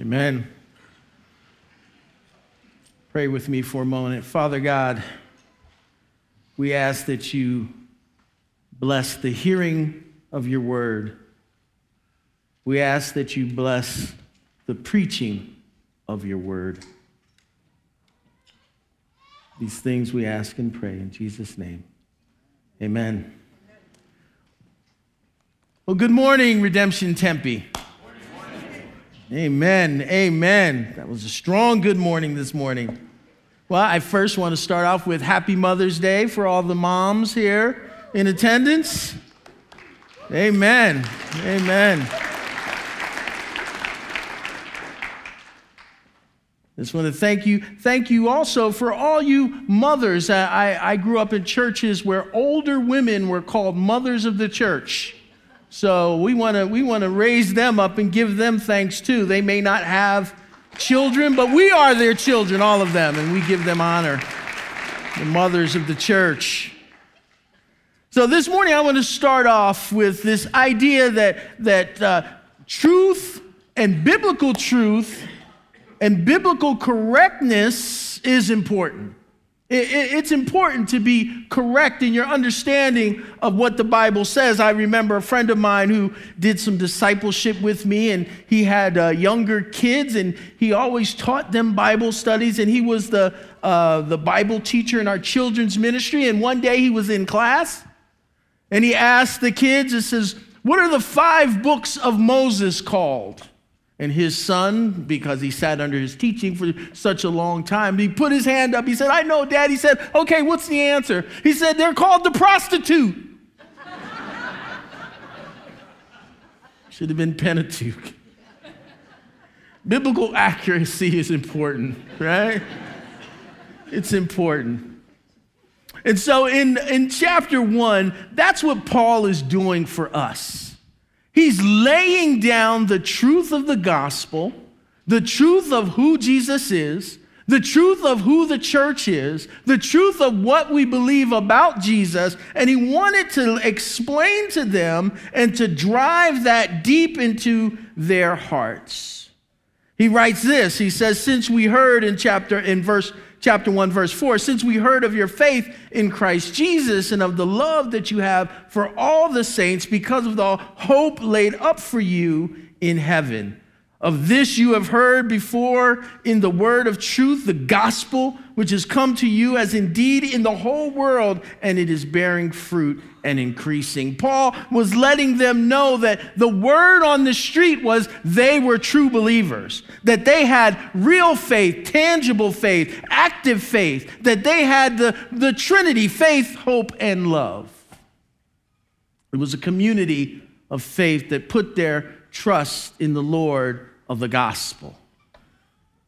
Amen. Pray with me for a moment. Father God, we ask that you bless the hearing of your word. We ask that you bless the preaching of your word. These things we ask and pray in Jesus' name. Amen. Well, good morning, Redemption Tempe. Amen. Amen. That was a strong good morning this morning. Well, I first want to start off with Happy Mother's Day for all the moms here in attendance. Amen. Amen. Just want to thank you. Thank you also for all you mothers. I, I grew up in churches where older women were called mothers of the church. So we want to we want to raise them up and give them thanks too. They may not have children, but we are their children, all of them, and we give them honor. The mothers of the church. So this morning I want to start off with this idea that that uh, truth and biblical truth and biblical correctness is important. It's important to be correct in your understanding of what the Bible says. I remember a friend of mine who did some discipleship with me, and he had uh, younger kids, and he always taught them Bible studies, and he was the, uh, the Bible teacher in our children's ministry. And one day he was in class, and he asked the kids, It says, What are the five books of Moses called? And his son, because he sat under his teaching for such a long time, he put his hand up. He said, I know, Dad. He said, Okay, what's the answer? He said, They're called the prostitute. Should have been Pentateuch. Biblical accuracy is important, right? It's important. And so in, in chapter one, that's what Paul is doing for us. He's laying down the truth of the gospel, the truth of who Jesus is, the truth of who the church is, the truth of what we believe about Jesus, and he wanted to explain to them and to drive that deep into their hearts. He writes this. He says, Since we heard in chapter, in verse chapter 1, verse 4 Since we heard of your faith in Christ Jesus and of the love that you have for all the saints because of the hope laid up for you in heaven. Of this you have heard before in the word of truth, the gospel, which has come to you as indeed in the whole world, and it is bearing fruit and increasing. Paul was letting them know that the word on the street was they were true believers, that they had real faith, tangible faith, active faith, that they had the, the Trinity faith, hope, and love. It was a community of faith that put their trust in the Lord of the gospel.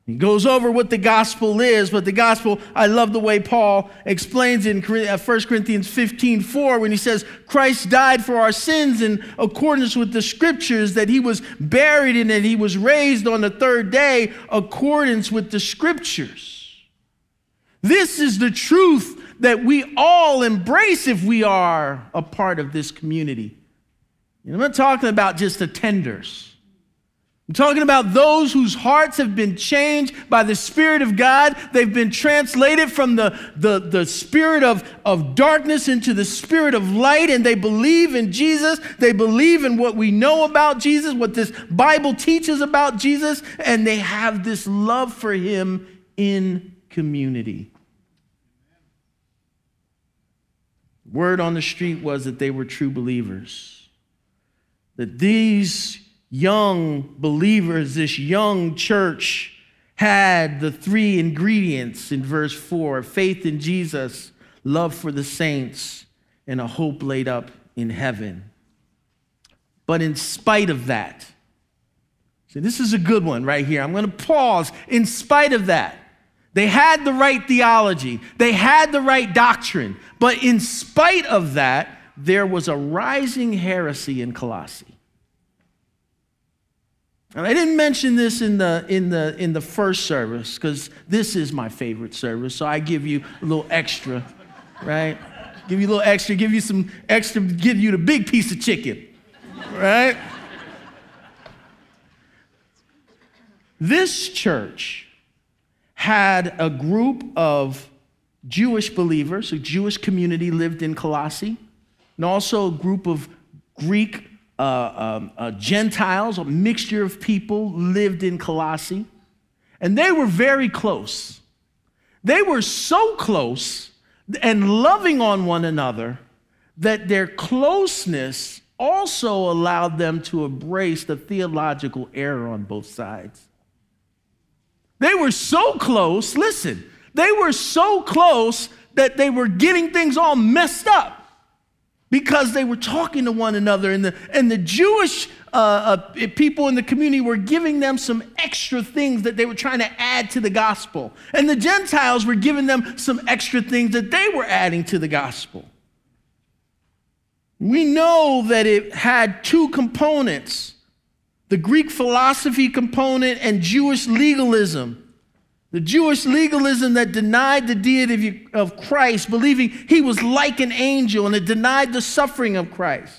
He goes over what the gospel is, but the gospel, I love the way Paul explains in 1 uh, Corinthians 15 4 when he says, Christ died for our sins in accordance with the scriptures, that he was buried and he was raised on the third day, accordance with the scriptures. This is the truth that we all embrace if we are a part of this community. I'm not talking about just attenders. I'm talking about those whose hearts have been changed by the Spirit of God. They've been translated from the, the, the spirit of, of darkness into the spirit of light, and they believe in Jesus. They believe in what we know about Jesus, what this Bible teaches about Jesus, and they have this love for Him in community. Word on the street was that they were true believers, that these young believers, this young church, had the three ingredients in verse 4 faith in Jesus, love for the saints, and a hope laid up in heaven. But in spite of that, see, this is a good one right here. I'm going to pause. In spite of that, they had the right theology, they had the right doctrine, but in spite of that, there was a rising heresy in Colossae. And I didn't mention this in the, in the, in the first service because this is my favorite service. So I give you a little extra, right? Give you a little extra, give you some extra, give you the big piece of chicken, right? This church had a group of Jewish believers, a Jewish community lived in Colossae, and also a group of Greek uh, um, uh, Gentiles, a mixture of people lived in Colossae. And they were very close. They were so close and loving on one another that their closeness also allowed them to embrace the theological error on both sides. They were so close, listen, they were so close that they were getting things all messed up because they were talking to one another, and the, and the Jewish uh, uh, people in the community were giving them some extra things that they were trying to add to the gospel. And the Gentiles were giving them some extra things that they were adding to the gospel. We know that it had two components the Greek philosophy component and Jewish legalism. The Jewish legalism that denied the deity of Christ, believing he was like an angel, and it denied the suffering of Christ.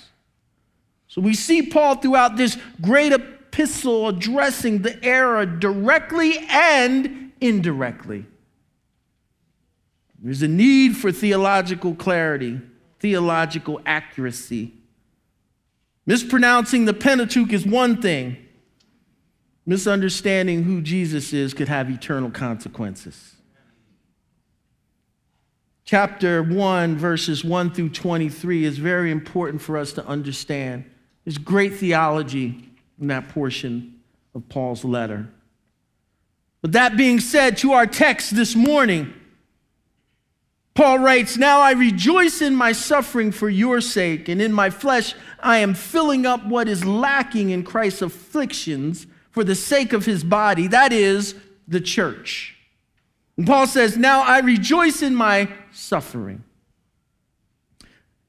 So we see Paul throughout this great epistle addressing the error directly and indirectly. There's a need for theological clarity, theological accuracy. Mispronouncing the Pentateuch is one thing, misunderstanding who Jesus is could have eternal consequences. Chapter 1, verses 1 through 23 is very important for us to understand. There's great theology in that portion of Paul's letter. But that being said, to our text this morning, Paul writes, Now I rejoice in my suffering for your sake, and in my flesh I am filling up what is lacking in Christ's afflictions for the sake of his body, that is, the church. And Paul says, Now I rejoice in my suffering.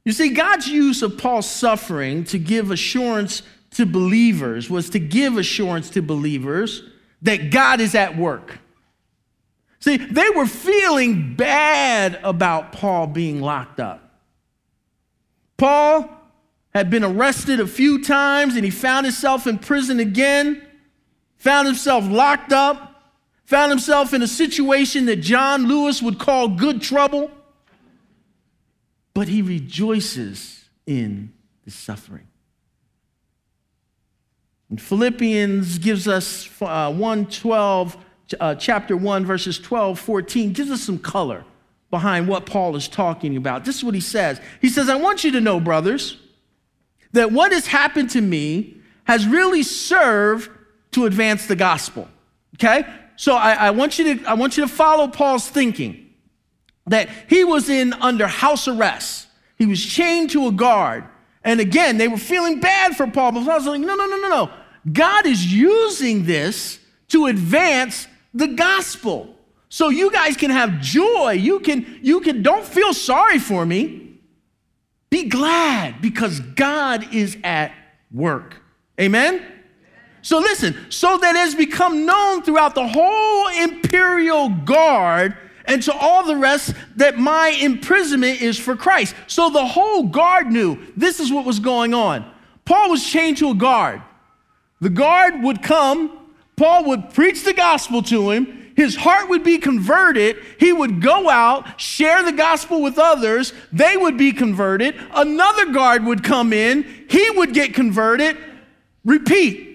You see, God's use of Paul's suffering to give assurance to believers was to give assurance to believers that God is at work. See, they were feeling bad about Paul being locked up. Paul had been arrested a few times and he found himself in prison again, found himself locked up, found himself in a situation that John Lewis would call good trouble. But he rejoices in the suffering. And Philippians gives us uh, 112 uh, chapter 1, verses 12, 14, gives us some color behind what Paul is talking about. This is what he says. He says, I want you to know, brothers, that what has happened to me has really served to advance the gospel. Okay? So I, I, want you to, I want you to follow Paul's thinking that he was in under house arrest. He was chained to a guard. And again, they were feeling bad for Paul, but I was like, no, no, no, no, no. God is using this to advance the gospel. So you guys can have joy. You can, you can, don't feel sorry for me. Be glad because God is at work. Amen? So listen, so that it has become known throughout the whole imperial guard and to all the rest that my imprisonment is for Christ. So the whole guard knew this is what was going on. Paul was chained to a guard. The guard would come Paul would preach the gospel to him. His heart would be converted. He would go out, share the gospel with others. They would be converted. Another guard would come in. He would get converted. Repeat.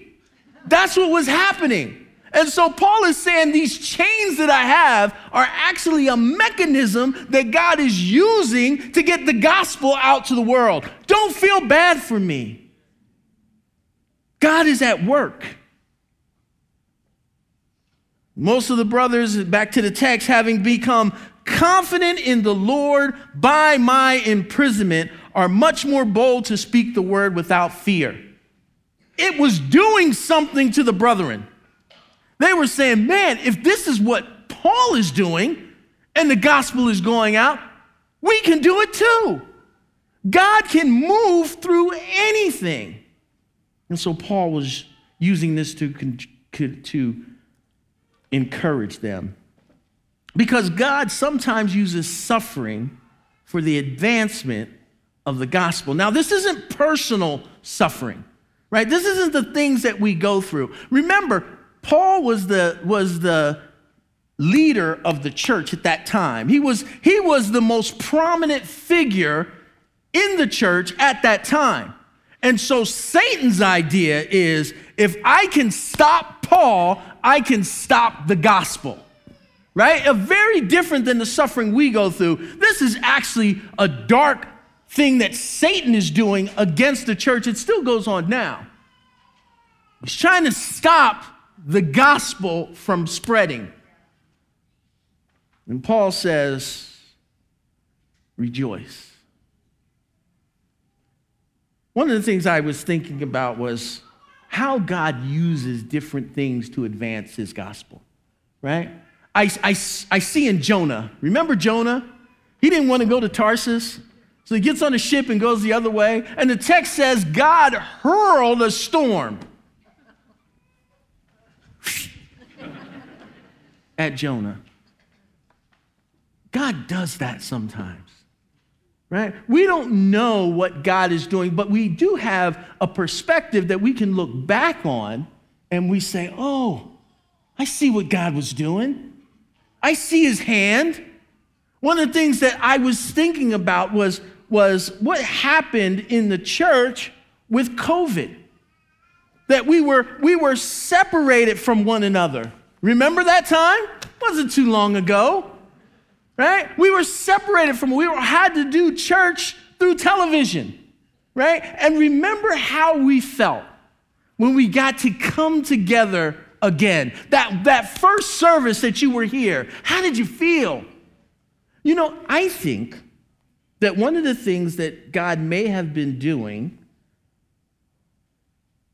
That's what was happening. And so Paul is saying these chains that I have are actually a mechanism that God is using to get the gospel out to the world. Don't feel bad for me. God is at work. Most of the brothers, back to the text, having become confident in the Lord by my imprisonment, are much more bold to speak the word without fear. It was doing something to the brethren. They were saying, man, if this is what Paul is doing and the gospel is going out, we can do it too. God can move through anything. And so Paul was using this to, to encourage them. Because God sometimes uses suffering for the advancement of the gospel. Now, this isn't personal suffering, right? This isn't the things that we go through. Remember, Paul was the, was the leader of the church at that time. He was, he was the most prominent figure in the church at that time. And so Satan's idea is if I can stop Paul, I can stop the gospel. Right? A very different than the suffering we go through. This is actually a dark thing that Satan is doing against the church. It still goes on now. He's trying to stop the gospel from spreading. And Paul says, rejoice. One of the things I was thinking about was how God uses different things to advance his gospel, right? I, I, I see in Jonah, remember Jonah? He didn't want to go to Tarsus, so he gets on a ship and goes the other way. And the text says God hurled a storm at Jonah. God does that sometimes, right? We don't know what God is doing, but we do have a perspective that we can look back on and we say, oh, I see what God was doing. I see his hand. One of the things that I was thinking about was, was what happened in the church with COVID. That we were, we were separated from one another. Remember that time? Wasn't too long ago right? We were separated from, we had to do church through television, right? And remember how we felt when we got to come together again. That, that first service that you were here, how did you feel? You know, I think that one of the things that God may have been doing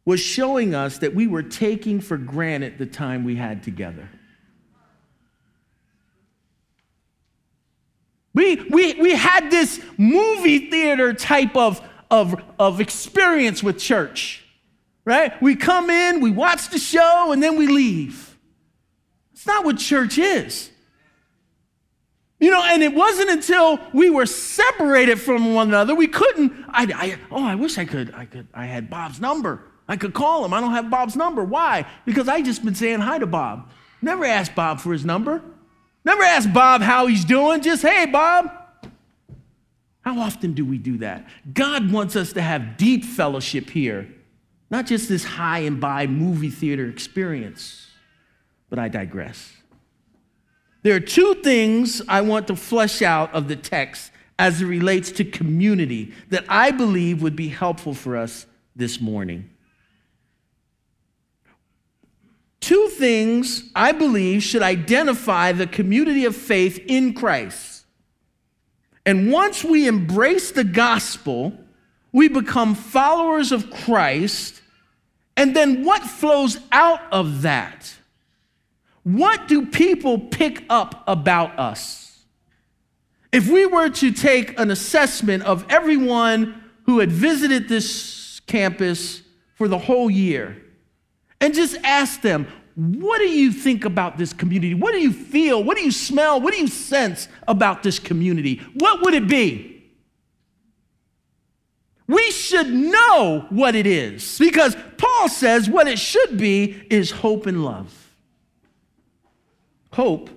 was showing us that we were taking for granted the time we had together. We, we, we had this movie theater type of, of, of experience with church, right? We come in, we watch the show, and then we leave. It's not what church is. You know, and it wasn't until we were separated from one another, we couldn't. I, I, oh, I wish I could. I could. I had Bob's number. I could call him. I don't have Bob's number. Why? Because I just been saying hi to Bob. Never asked Bob for his number. Never asked Bob how he's doing, just, hey, Bob. How often do we do that? God wants us to have deep fellowship here, not just this hi and bye movie theater experience. But I digress. There are two things I want to flesh out of the text as it relates to community that I believe would be helpful for us this morning. Two things I believe should identify the community of faith in Christ. And once we embrace the gospel, we become followers of Christ. And then what flows out of that? What do people pick up about us? If we were to take an assessment of everyone who had visited this campus for the whole year, and just ask them, what do you think about this community? What do you feel? What do you smell? What do you sense about this community? What would it be? We should know what it is because Paul says what it should be is hope and love. Hope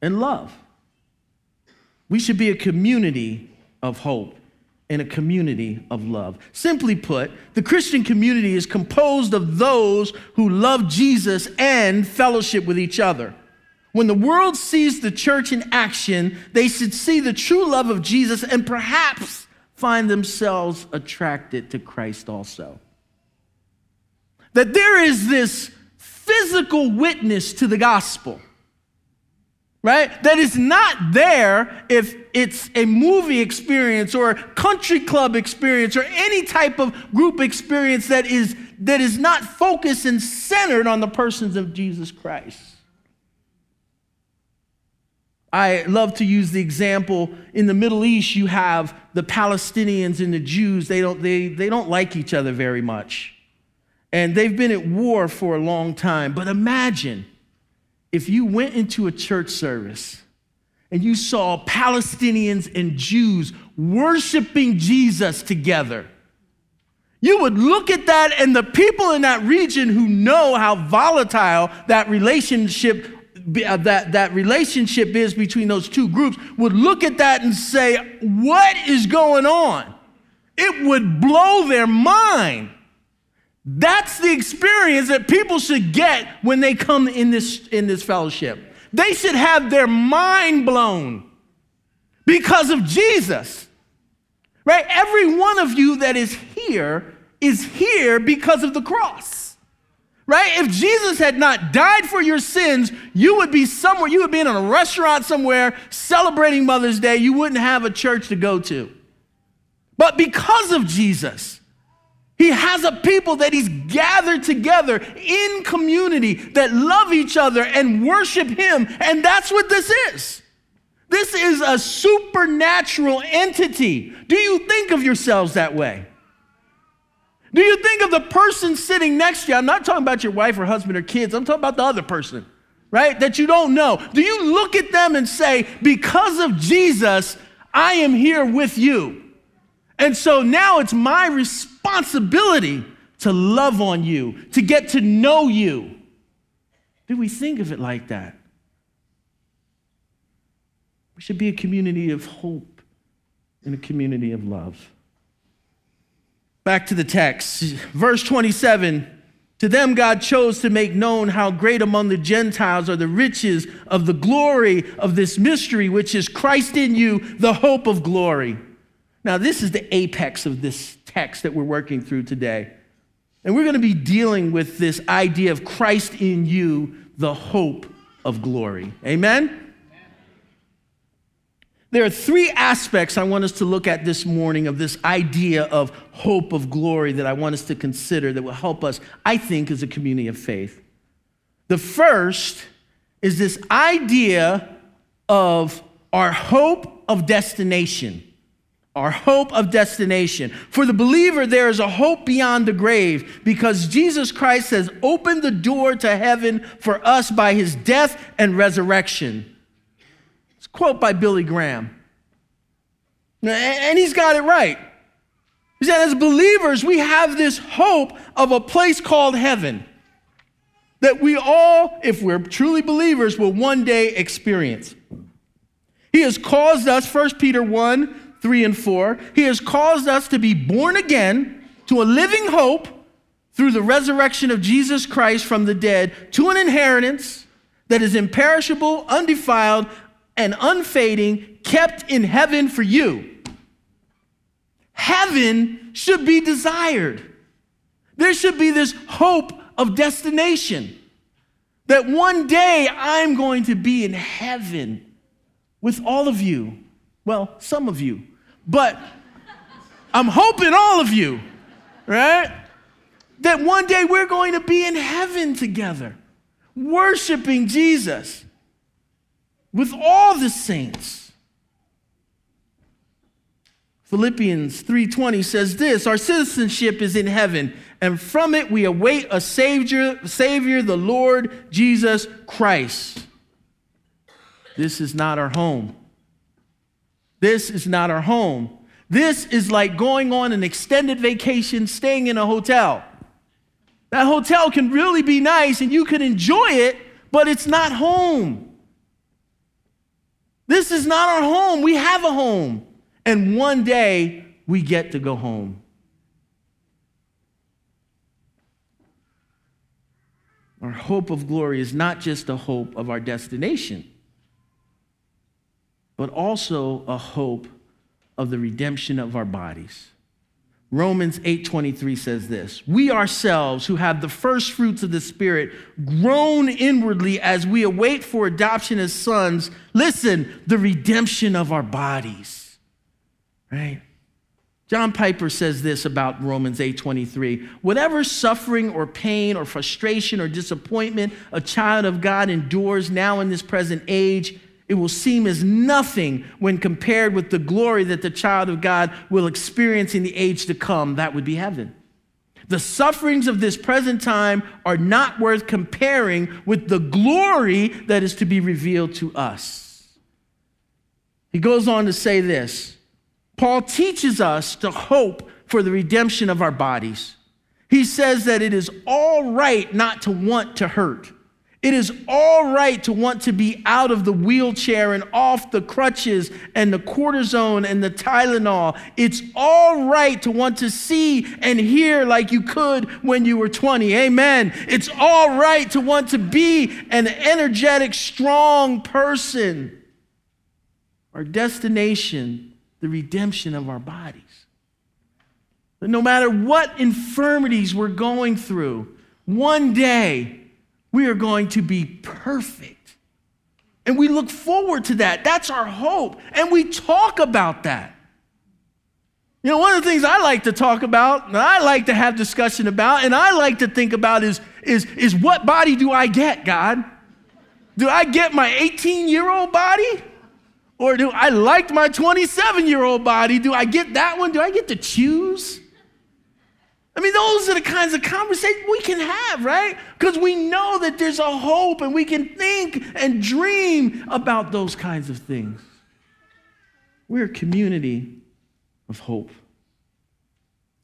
and love. We should be a community of hope and a community of love. Simply put, the Christian community is composed of those who love Jesus and fellowship with each other. When the world sees the church in action, they should see the true love of Jesus and perhaps find themselves attracted to Christ also. That there is this physical witness to the gospel right? That is not there if it's a movie experience or a country club experience or any type of group experience that is, that is not focused and centered on the persons of Jesus Christ. I love to use the example in the Middle East, you have the Palestinians and the Jews. They don't, they, they don't like each other very much. And they've been at war for a long time. But imagine if you went into a church service and you saw Palestinians and Jews worshiping Jesus together, you would look at that, and the people in that region who know how volatile that relationship uh, that, that relationship is between those two groups would look at that and say, What is going on? It would blow their mind. That's the experience that people should get when they come in this, in this fellowship. They should have their mind blown because of Jesus. Right? Every one of you that is here is here because of the cross. Right? If Jesus had not died for your sins, you would be somewhere, you would be in a restaurant somewhere celebrating Mother's Day. You wouldn't have a church to go to. But because of Jesus, he has a people that he's gathered together in community that love each other and worship him. And that's what this is. This is a supernatural entity. Do you think of yourselves that way? Do you think of the person sitting next to you? I'm not talking about your wife or husband or kids. I'm talking about the other person, right? That you don't know. Do you look at them and say, because of Jesus, I am here with you? And so now it's my responsibility to love on you, to get to know you. Do we think of it like that? We should be a community of hope and a community of love. Back to the text, verse 27. To them, God chose to make known how great among the Gentiles are the riches of the glory of this mystery, which is Christ in you, the hope of glory. Now, this is the apex of this text that we're working through today. And we're going to be dealing with this idea of Christ in you, the hope of glory. Amen? There are three aspects I want us to look at this morning of this idea of hope of glory that I want us to consider that will help us, I think, as a community of faith. The first is this idea of our hope of destination our hope of destination. For the believer, there is a hope beyond the grave because Jesus Christ has opened the door to heaven for us by his death and resurrection. It's a quote by Billy Graham. And he's got it right. He said, as believers, we have this hope of a place called heaven that we all, if we're truly believers, will one day experience. He has caused us, 1 Peter 1, 3 and 4. He has caused us to be born again to a living hope through the resurrection of Jesus Christ from the dead to an inheritance that is imperishable, undefiled, and unfading, kept in heaven for you. Heaven should be desired. There should be this hope of destination that one day I'm going to be in heaven with all of you. Well, some of you. But I'm hoping all of you, right? That one day we're going to be in heaven together, worshiping Jesus with all the saints. Philippians 3:20 says this, our citizenship is in heaven, and from it we await a savior, savior the Lord Jesus Christ. This is not our home. This is not our home. This is like going on an extended vacation, staying in a hotel. That hotel can really be nice and you can enjoy it, but it's not home. This is not our home. We have a home. And one day we get to go home. Our hope of glory is not just a hope of our destination but also a hope of the redemption of our bodies. Romans 8:23 says this, "We ourselves who have the first fruits of the spirit groan inwardly as we await for adoption as sons, listen, the redemption of our bodies." Right? John Piper says this about Romans 8:23, "Whatever suffering or pain or frustration or disappointment a child of God endures now in this present age, it will seem as nothing when compared with the glory that the child of God will experience in the age to come. That would be heaven. The sufferings of this present time are not worth comparing with the glory that is to be revealed to us. He goes on to say this Paul teaches us to hope for the redemption of our bodies. He says that it is all right not to want to hurt. It is all right to want to be out of the wheelchair and off the crutches and the cortisone and the Tylenol. It's all right to want to see and hear like you could when you were 20. Amen. It's all right to want to be an energetic, strong person. Our destination, the redemption of our bodies. That no matter what infirmities we're going through, one day we are going to be perfect. And we look forward to that. That's our hope. And we talk about that. You know, one of the things I like to talk about, and I like to have discussion about, and I like to think about is, is, is what body do I get, God? Do I get my 18 year old body? Or do I like my 27 year old body? Do I get that one? Do I get to choose? I mean, those are the kinds of conversations we can have, right? Because we know that there's a hope and we can think and dream about those kinds of things. We're a community of hope.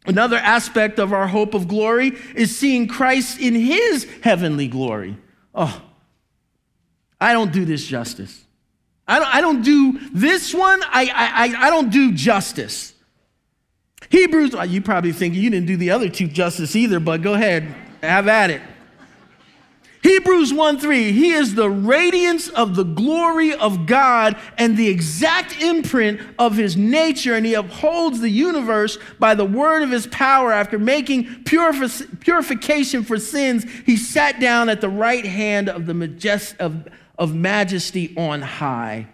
Another aspect of our hope of glory is seeing Christ in his heavenly glory. Oh, I don't do this justice. I don't, I don't do this one, I, I, I don't do justice. Hebrews, uh, you probably think you didn't do the other two justice either, but go ahead, have at it. Hebrews 1 3, he is the radiance of the glory of God and the exact imprint of his nature, and he upholds the universe by the word of his power. After making purifi- purification for sins, he sat down at the right hand of the majest- of, of majesty on high.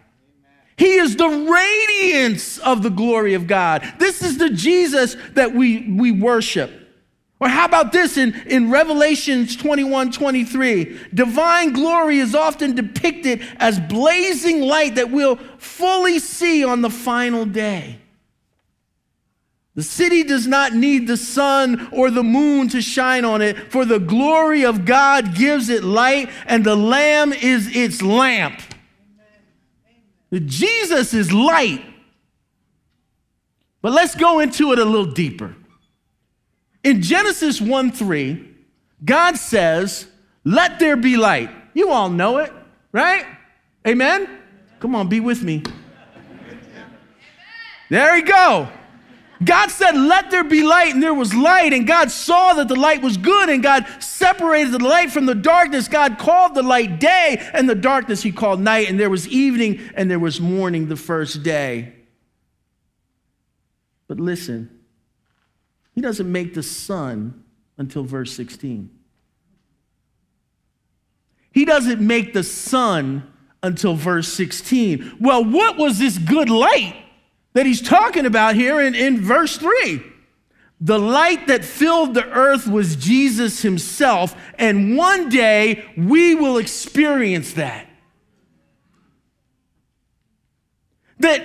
He is the radiance of the glory of God. This is the Jesus that we, we worship. Or how about this in, in Revelations 21 23? Divine glory is often depicted as blazing light that we'll fully see on the final day. The city does not need the sun or the moon to shine on it, for the glory of God gives it light, and the Lamb is its lamp. Jesus is light. But let's go into it a little deeper. In Genesis 1 3, God says, Let there be light. You all know it, right? Amen? Come on, be with me. There we go. God said, Let there be light, and there was light. And God saw that the light was good, and God separated the light from the darkness. God called the light day, and the darkness he called night. And there was evening, and there was morning the first day. But listen, he doesn't make the sun until verse 16. He doesn't make the sun until verse 16. Well, what was this good light? That he's talking about here in, in verse 3. The light that filled the earth was Jesus himself, and one day we will experience that. That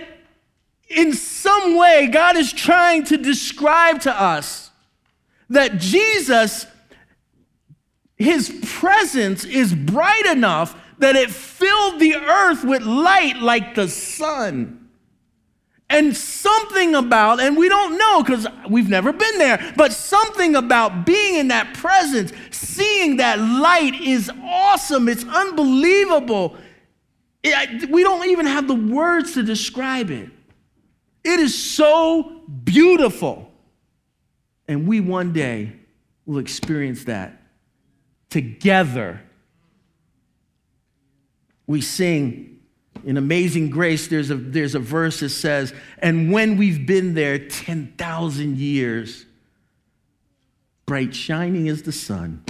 in some way, God is trying to describe to us that Jesus, his presence is bright enough that it filled the earth with light like the sun. And something about, and we don't know because we've never been there, but something about being in that presence, seeing that light is awesome. It's unbelievable. It, we don't even have the words to describe it. It is so beautiful. And we one day will experience that together. We sing in Amazing Grace, there's a, there's a verse that says, And when we've been there 10,000 years, bright shining as the sun,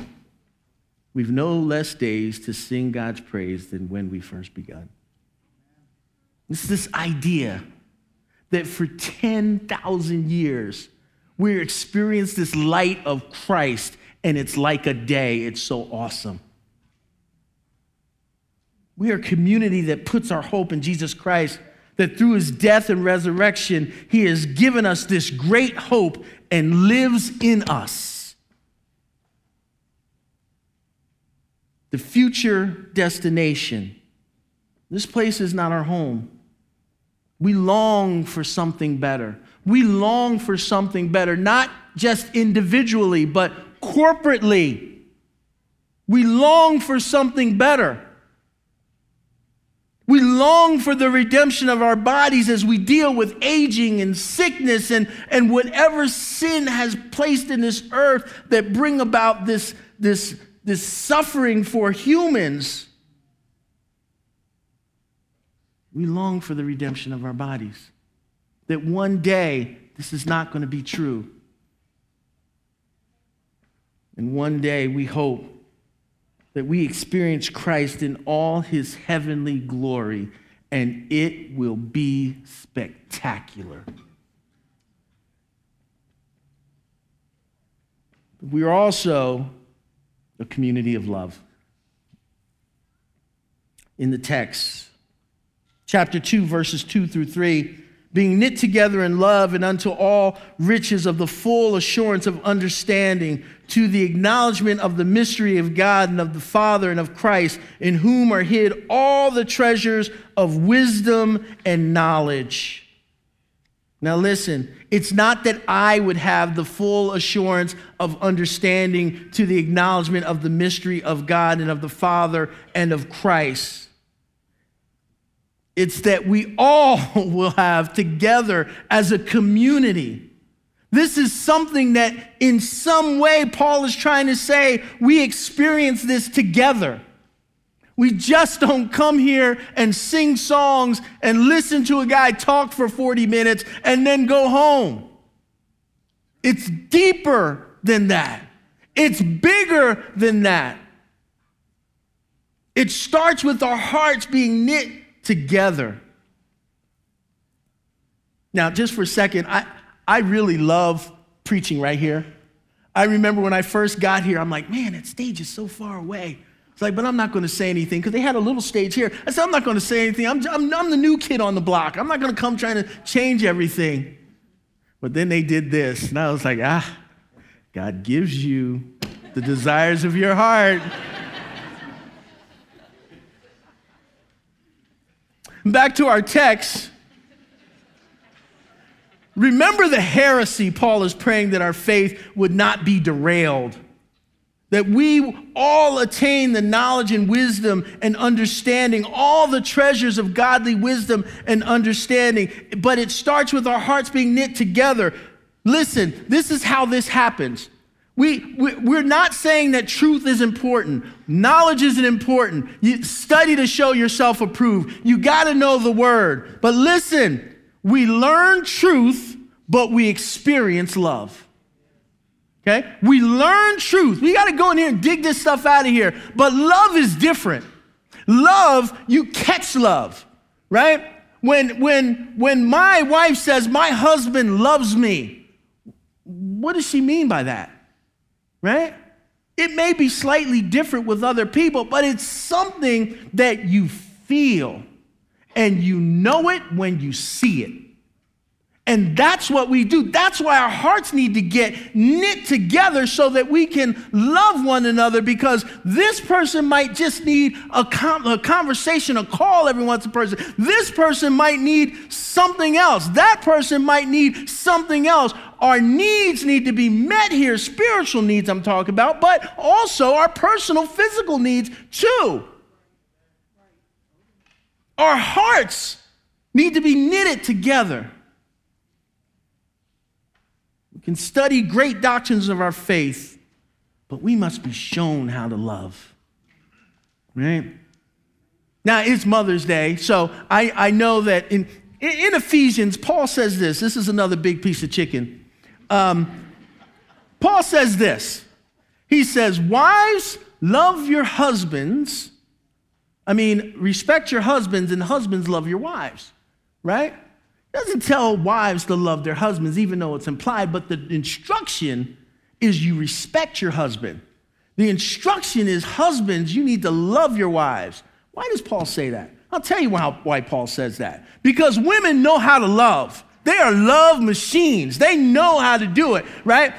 we've no less days to sing God's praise than when we first begun. It's this idea that for 10,000 years, we experience this light of Christ, and it's like a day. It's so awesome. We are a community that puts our hope in Jesus Christ, that through his death and resurrection, he has given us this great hope and lives in us. The future destination. This place is not our home. We long for something better. we long for something better, not just individually, but corporately. We long for something better. We long for the redemption of our bodies as we deal with aging and sickness and, and whatever sin has placed in this earth that bring about this, this, this suffering for humans. We long for the redemption of our bodies. That one day this is not going to be true. And one day we hope that we experience Christ in all his heavenly glory, and it will be spectacular. We are also a community of love. In the text, chapter 2, verses 2 through 3, being knit together in love and unto all riches of the full assurance of understanding, to the acknowledgement of the mystery of God and of the Father and of Christ, in whom are hid all the treasures of wisdom and knowledge. Now, listen, it's not that I would have the full assurance of understanding to the acknowledgement of the mystery of God and of the Father and of Christ. It's that we all will have together as a community. This is something that, in some way, Paul is trying to say we experience this together. We just don't come here and sing songs and listen to a guy talk for 40 minutes and then go home. It's deeper than that, it's bigger than that. It starts with our hearts being knit together. Now, just for a second, I, I really love preaching right here. I remember when I first got here, I'm like, man, that stage is so far away. It's like, but I'm not going to say anything because they had a little stage here. I said, I'm not going to say anything. I'm, I'm, I'm the new kid on the block. I'm not going to come trying to change everything. But then they did this, and I was like, ah, God gives you the desires of your heart. Back to our text. Remember the heresy Paul is praying that our faith would not be derailed. That we all attain the knowledge and wisdom and understanding, all the treasures of godly wisdom and understanding. But it starts with our hearts being knit together. Listen, this is how this happens. We, we, are not saying that truth is important. Knowledge isn't important. You study to show yourself approved. You got to know the word. But listen, we learn truth, but we experience love. Okay? We learn truth. We got to go in here and dig this stuff out of here. But love is different. Love, you catch love, right? When, when, when my wife says, My husband loves me, what does she mean by that? Right? It may be slightly different with other people, but it's something that you feel and you know it when you see it. And that's what we do. That's why our hearts need to get knit together so that we can love one another because this person might just need a, a conversation, a call every once in a person. This person might need something else. That person might need something else. Our needs need to be met here, spiritual needs I'm talking about, but also our personal physical needs too. Our hearts need to be knitted together. We can study great doctrines of our faith, but we must be shown how to love. Right? Now, it's Mother's Day, so I, I know that in, in Ephesians, Paul says this. This is another big piece of chicken. Um, Paul says this. He says, Wives, love your husbands. I mean, respect your husbands, and husbands love your wives, right? doesn't tell wives to love their husbands, even though it's implied, but the instruction is you respect your husband. The instruction is husbands, you need to love your wives. Why does Paul say that? I'll tell you why, why Paul says that. Because women know how to love. They are love machines. They know how to do it, right?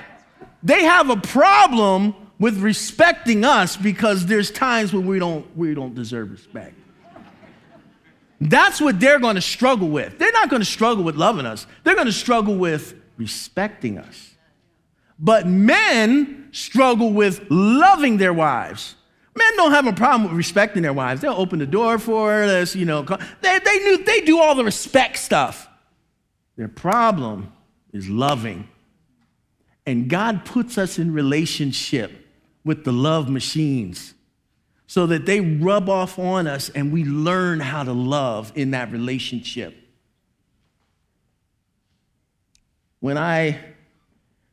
They have a problem with respecting us because there's times when we don't, we don't deserve respect. That's what they're going to struggle with. They're not going to struggle with loving us, they're going to struggle with respecting us. But men struggle with loving their wives. Men don't have a problem with respecting their wives. They'll open the door for us, you know. They, they, knew, they do all the respect stuff. Their problem is loving. And God puts us in relationship with the love machines so that they rub off on us and we learn how to love in that relationship. When I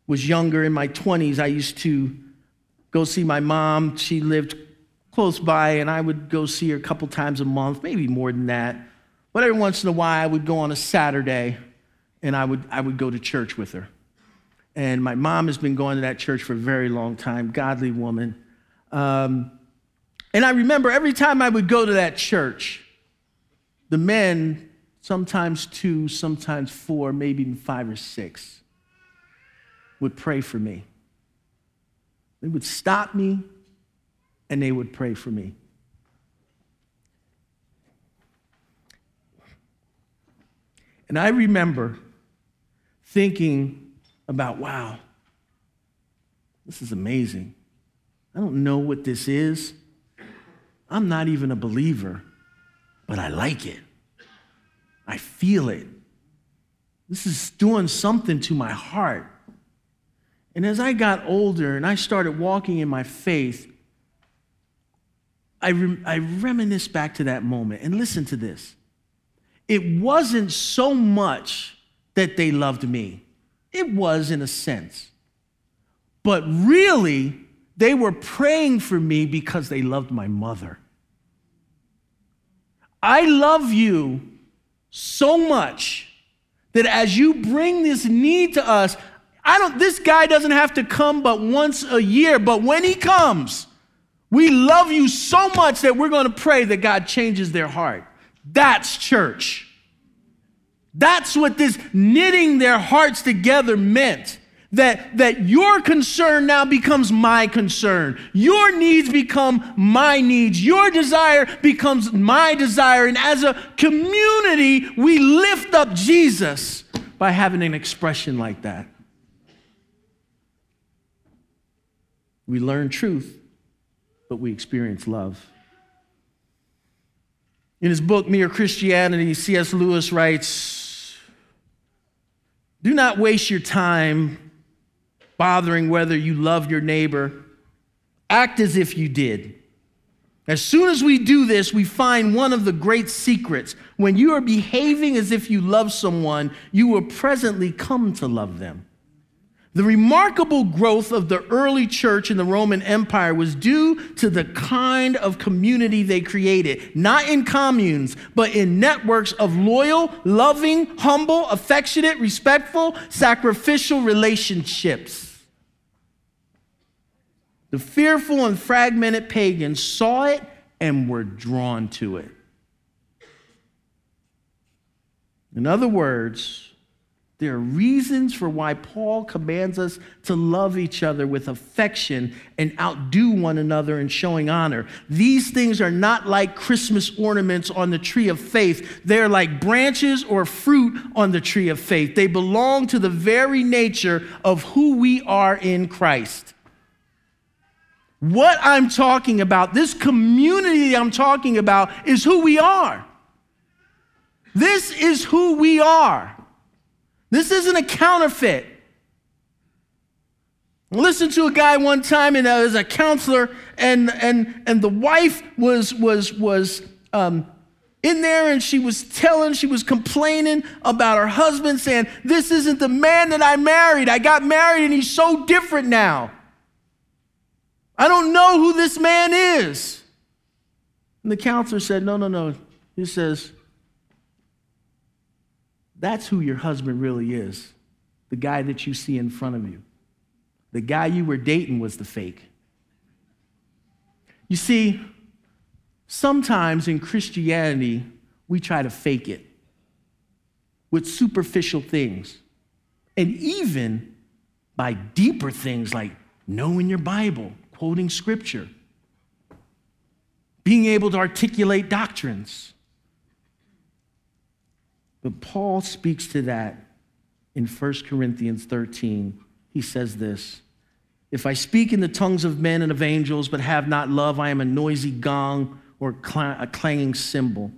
was younger in my 20s, I used to go see my mom. She lived close by, and I would go see her a couple times a month, maybe more than that. But every once in a while, I would go on a Saturday and I would, I would go to church with her. And my mom has been going to that church for a very long time, godly woman. Um, and I remember every time I would go to that church, the men, sometimes two, sometimes four, maybe even five or six, would pray for me. They would stop me and they would pray for me. And I remember thinking about, wow, this is amazing. I don't know what this is. I'm not even a believer, but I like it. I feel it. This is doing something to my heart. And as I got older and I started walking in my faith, I, rem- I reminisce back to that moment. And listen to this it wasn't so much that they loved me, it was in a sense. But really, they were praying for me because they loved my mother. I love you so much that as you bring this need to us, I don't this guy doesn't have to come but once a year, but when he comes, we love you so much that we're going to pray that God changes their heart. That's church. That's what this knitting their hearts together meant. That, that your concern now becomes my concern. Your needs become my needs. Your desire becomes my desire. And as a community, we lift up Jesus by having an expression like that. We learn truth but we experience love. In his book, Mere Christianity, C.S. Lewis writes Do not waste your time bothering whether you love your neighbor. Act as if you did. As soon as we do this, we find one of the great secrets. When you are behaving as if you love someone, you will presently come to love them. The remarkable growth of the early church in the Roman Empire was due to the kind of community they created, not in communes, but in networks of loyal, loving, humble, affectionate, respectful, sacrificial relationships. The fearful and fragmented pagans saw it and were drawn to it. In other words, there are reasons for why Paul commands us to love each other with affection and outdo one another in showing honor. These things are not like Christmas ornaments on the tree of faith. They're like branches or fruit on the tree of faith. They belong to the very nature of who we are in Christ. What I'm talking about, this community I'm talking about, is who we are. This is who we are. This isn't a counterfeit. Listen to a guy one time, and uh, as a counselor, and and and the wife was was was um, in there, and she was telling, she was complaining about her husband, saying, "This isn't the man that I married. I got married, and he's so different now. I don't know who this man is." And the counselor said, "No, no, no." He says, that's who your husband really is the guy that you see in front of you. The guy you were dating was the fake. You see, sometimes in Christianity, we try to fake it with superficial things and even by deeper things like knowing your Bible, quoting scripture, being able to articulate doctrines. But Paul speaks to that in 1 Corinthians 13. He says this If I speak in the tongues of men and of angels, but have not love, I am a noisy gong or a clanging cymbal.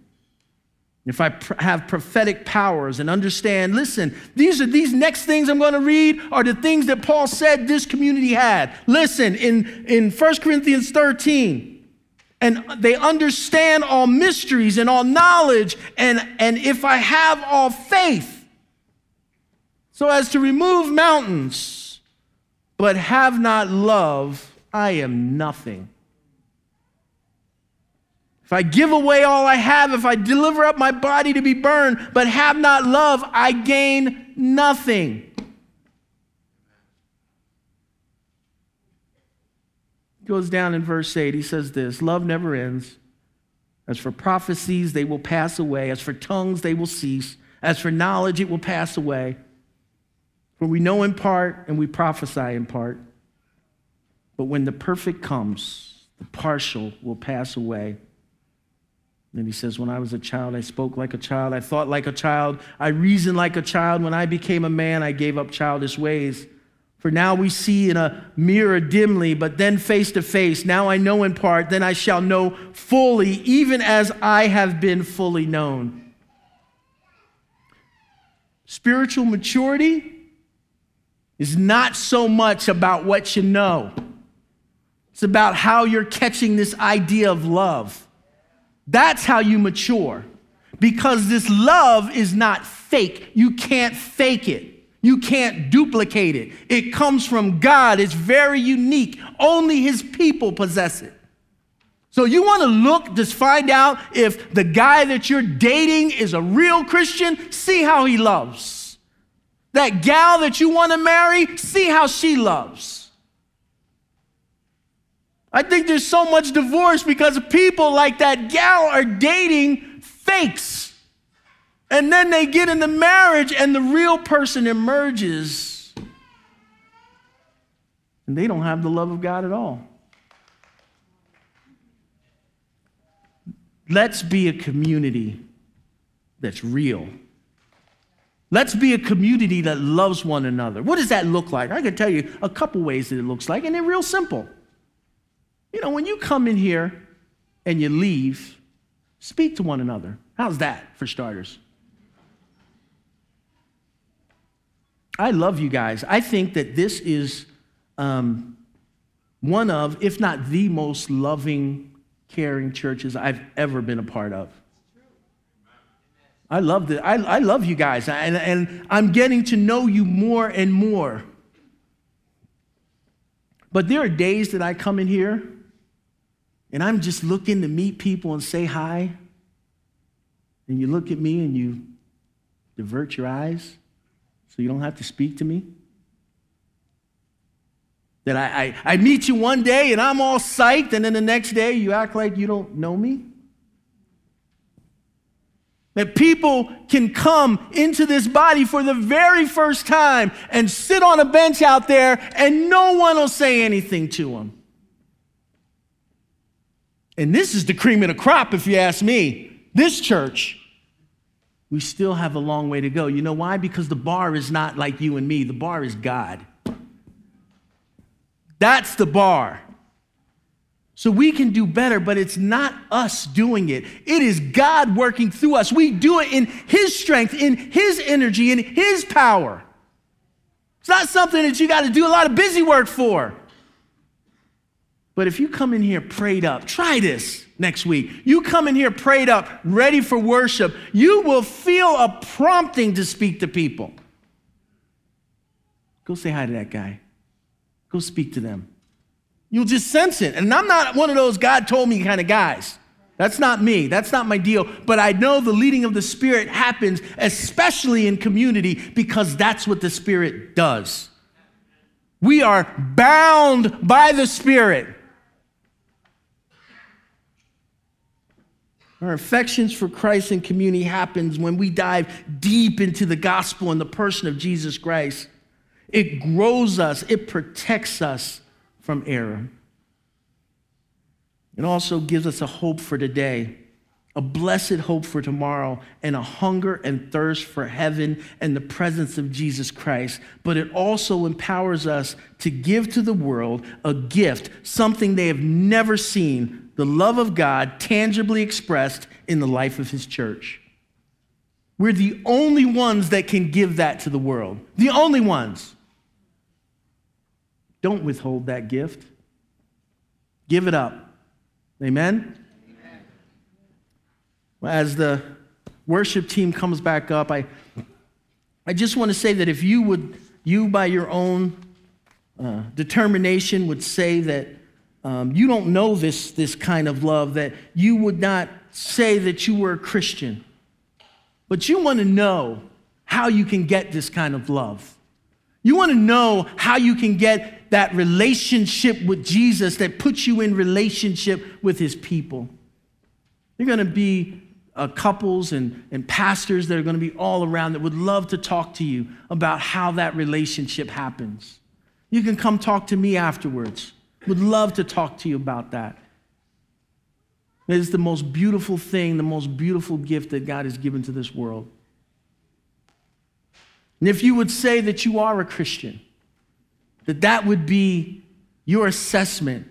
If I pr- have prophetic powers and understand, listen, these are these next things I'm going to read are the things that Paul said this community had. Listen, in, in 1 Corinthians 13, and they understand all mysteries and all knowledge, and, and if I have all faith, so as to remove mountains, but have not love, I am nothing. If I give away all I have, if I deliver up my body to be burned, but have not love, I gain nothing. Goes down in verse 8, he says this Love never ends. As for prophecies, they will pass away. As for tongues, they will cease. As for knowledge, it will pass away. For we know in part and we prophesy in part. But when the perfect comes, the partial will pass away. And he says, When I was a child, I spoke like a child, I thought like a child, I reasoned like a child. When I became a man, I gave up childish ways. For now we see in a mirror dimly, but then face to face. Now I know in part, then I shall know fully, even as I have been fully known. Spiritual maturity is not so much about what you know, it's about how you're catching this idea of love. That's how you mature. Because this love is not fake. You can't fake it. You can't duplicate it. It comes from God. It's very unique. Only His people possess it. So you want to look, just find out if the guy that you're dating is a real Christian, see how he loves. That gal that you want to marry, see how she loves. I think there's so much divorce because people like that gal are dating fakes. And then they get into marriage and the real person emerges. And they don't have the love of God at all. Let's be a community that's real. Let's be a community that loves one another. What does that look like? I can tell you a couple ways that it looks like, and they're real simple. You know, when you come in here and you leave, speak to one another. How's that for starters? I love you guys. I think that this is um, one of, if not the most loving, caring churches I've ever been a part of. I love it. I, I love you guys, and, and I'm getting to know you more and more. But there are days that I come in here and I'm just looking to meet people and say hi, and you look at me and you divert your eyes so you don't have to speak to me. That I, I, I meet you one day and I'm all psyched, and then the next day you act like you don't know me. That people can come into this body for the very first time and sit on a bench out there and no one will say anything to them. And this is the cream of the crop, if you ask me. This church, we still have a long way to go. You know why? Because the bar is not like you and me, the bar is God. That's the bar. So we can do better, but it's not us doing it. It is God working through us. We do it in His strength, in His energy, in His power. It's not something that you got to do a lot of busy work for. But if you come in here prayed up, try this next week. You come in here prayed up, ready for worship, you will feel a prompting to speak to people. Go say hi to that guy. Go speak to them. You'll just sense it. And I'm not one of those God told me kind of guys. That's not me. That's not my deal. But I know the leading of the Spirit happens, especially in community, because that's what the Spirit does. We are bound by the Spirit. Our affections for Christ and community happens when we dive deep into the gospel and the person of Jesus Christ. It grows us, it protects us from error. It also gives us a hope for today, a blessed hope for tomorrow, and a hunger and thirst for heaven and the presence of Jesus Christ. But it also empowers us to give to the world a gift, something they have never seen the love of God tangibly expressed in the life of His church. We're the only ones that can give that to the world. The only ones. Don't withhold that gift. Give it up. Amen? As the worship team comes back up, I, I just want to say that if you would, you by your own uh, determination would say that um, you don't know this, this kind of love, that you would not say that you were a Christian but you want to know how you can get this kind of love. You want to know how you can get that relationship with Jesus that puts you in relationship with his people. You're going to be uh, couples and, and pastors that are going to be all around that would love to talk to you about how that relationship happens. You can come talk to me afterwards. Would love to talk to you about that. It is the most beautiful thing, the most beautiful gift that God has given to this world. And if you would say that you are a Christian, that that would be your assessment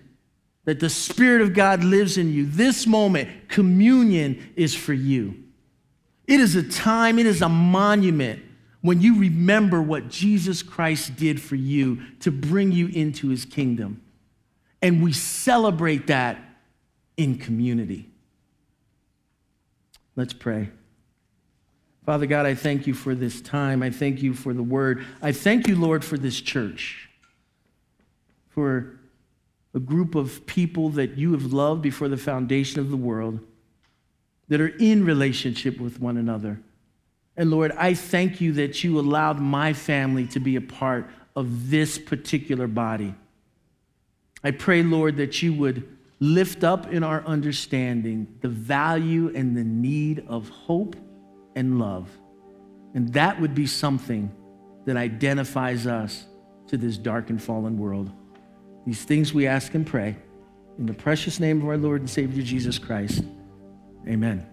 that the Spirit of God lives in you, this moment, communion is for you. It is a time, it is a monument when you remember what Jesus Christ did for you to bring you into his kingdom. And we celebrate that in community. Let's pray. Father God, I thank you for this time. I thank you for the word. I thank you, Lord, for this church, for a group of people that you have loved before the foundation of the world, that are in relationship with one another. And Lord, I thank you that you allowed my family to be a part of this particular body. I pray, Lord, that you would lift up in our understanding the value and the need of hope and love. And that would be something that identifies us to this dark and fallen world. These things we ask and pray in the precious name of our Lord and Savior Jesus Christ. Amen.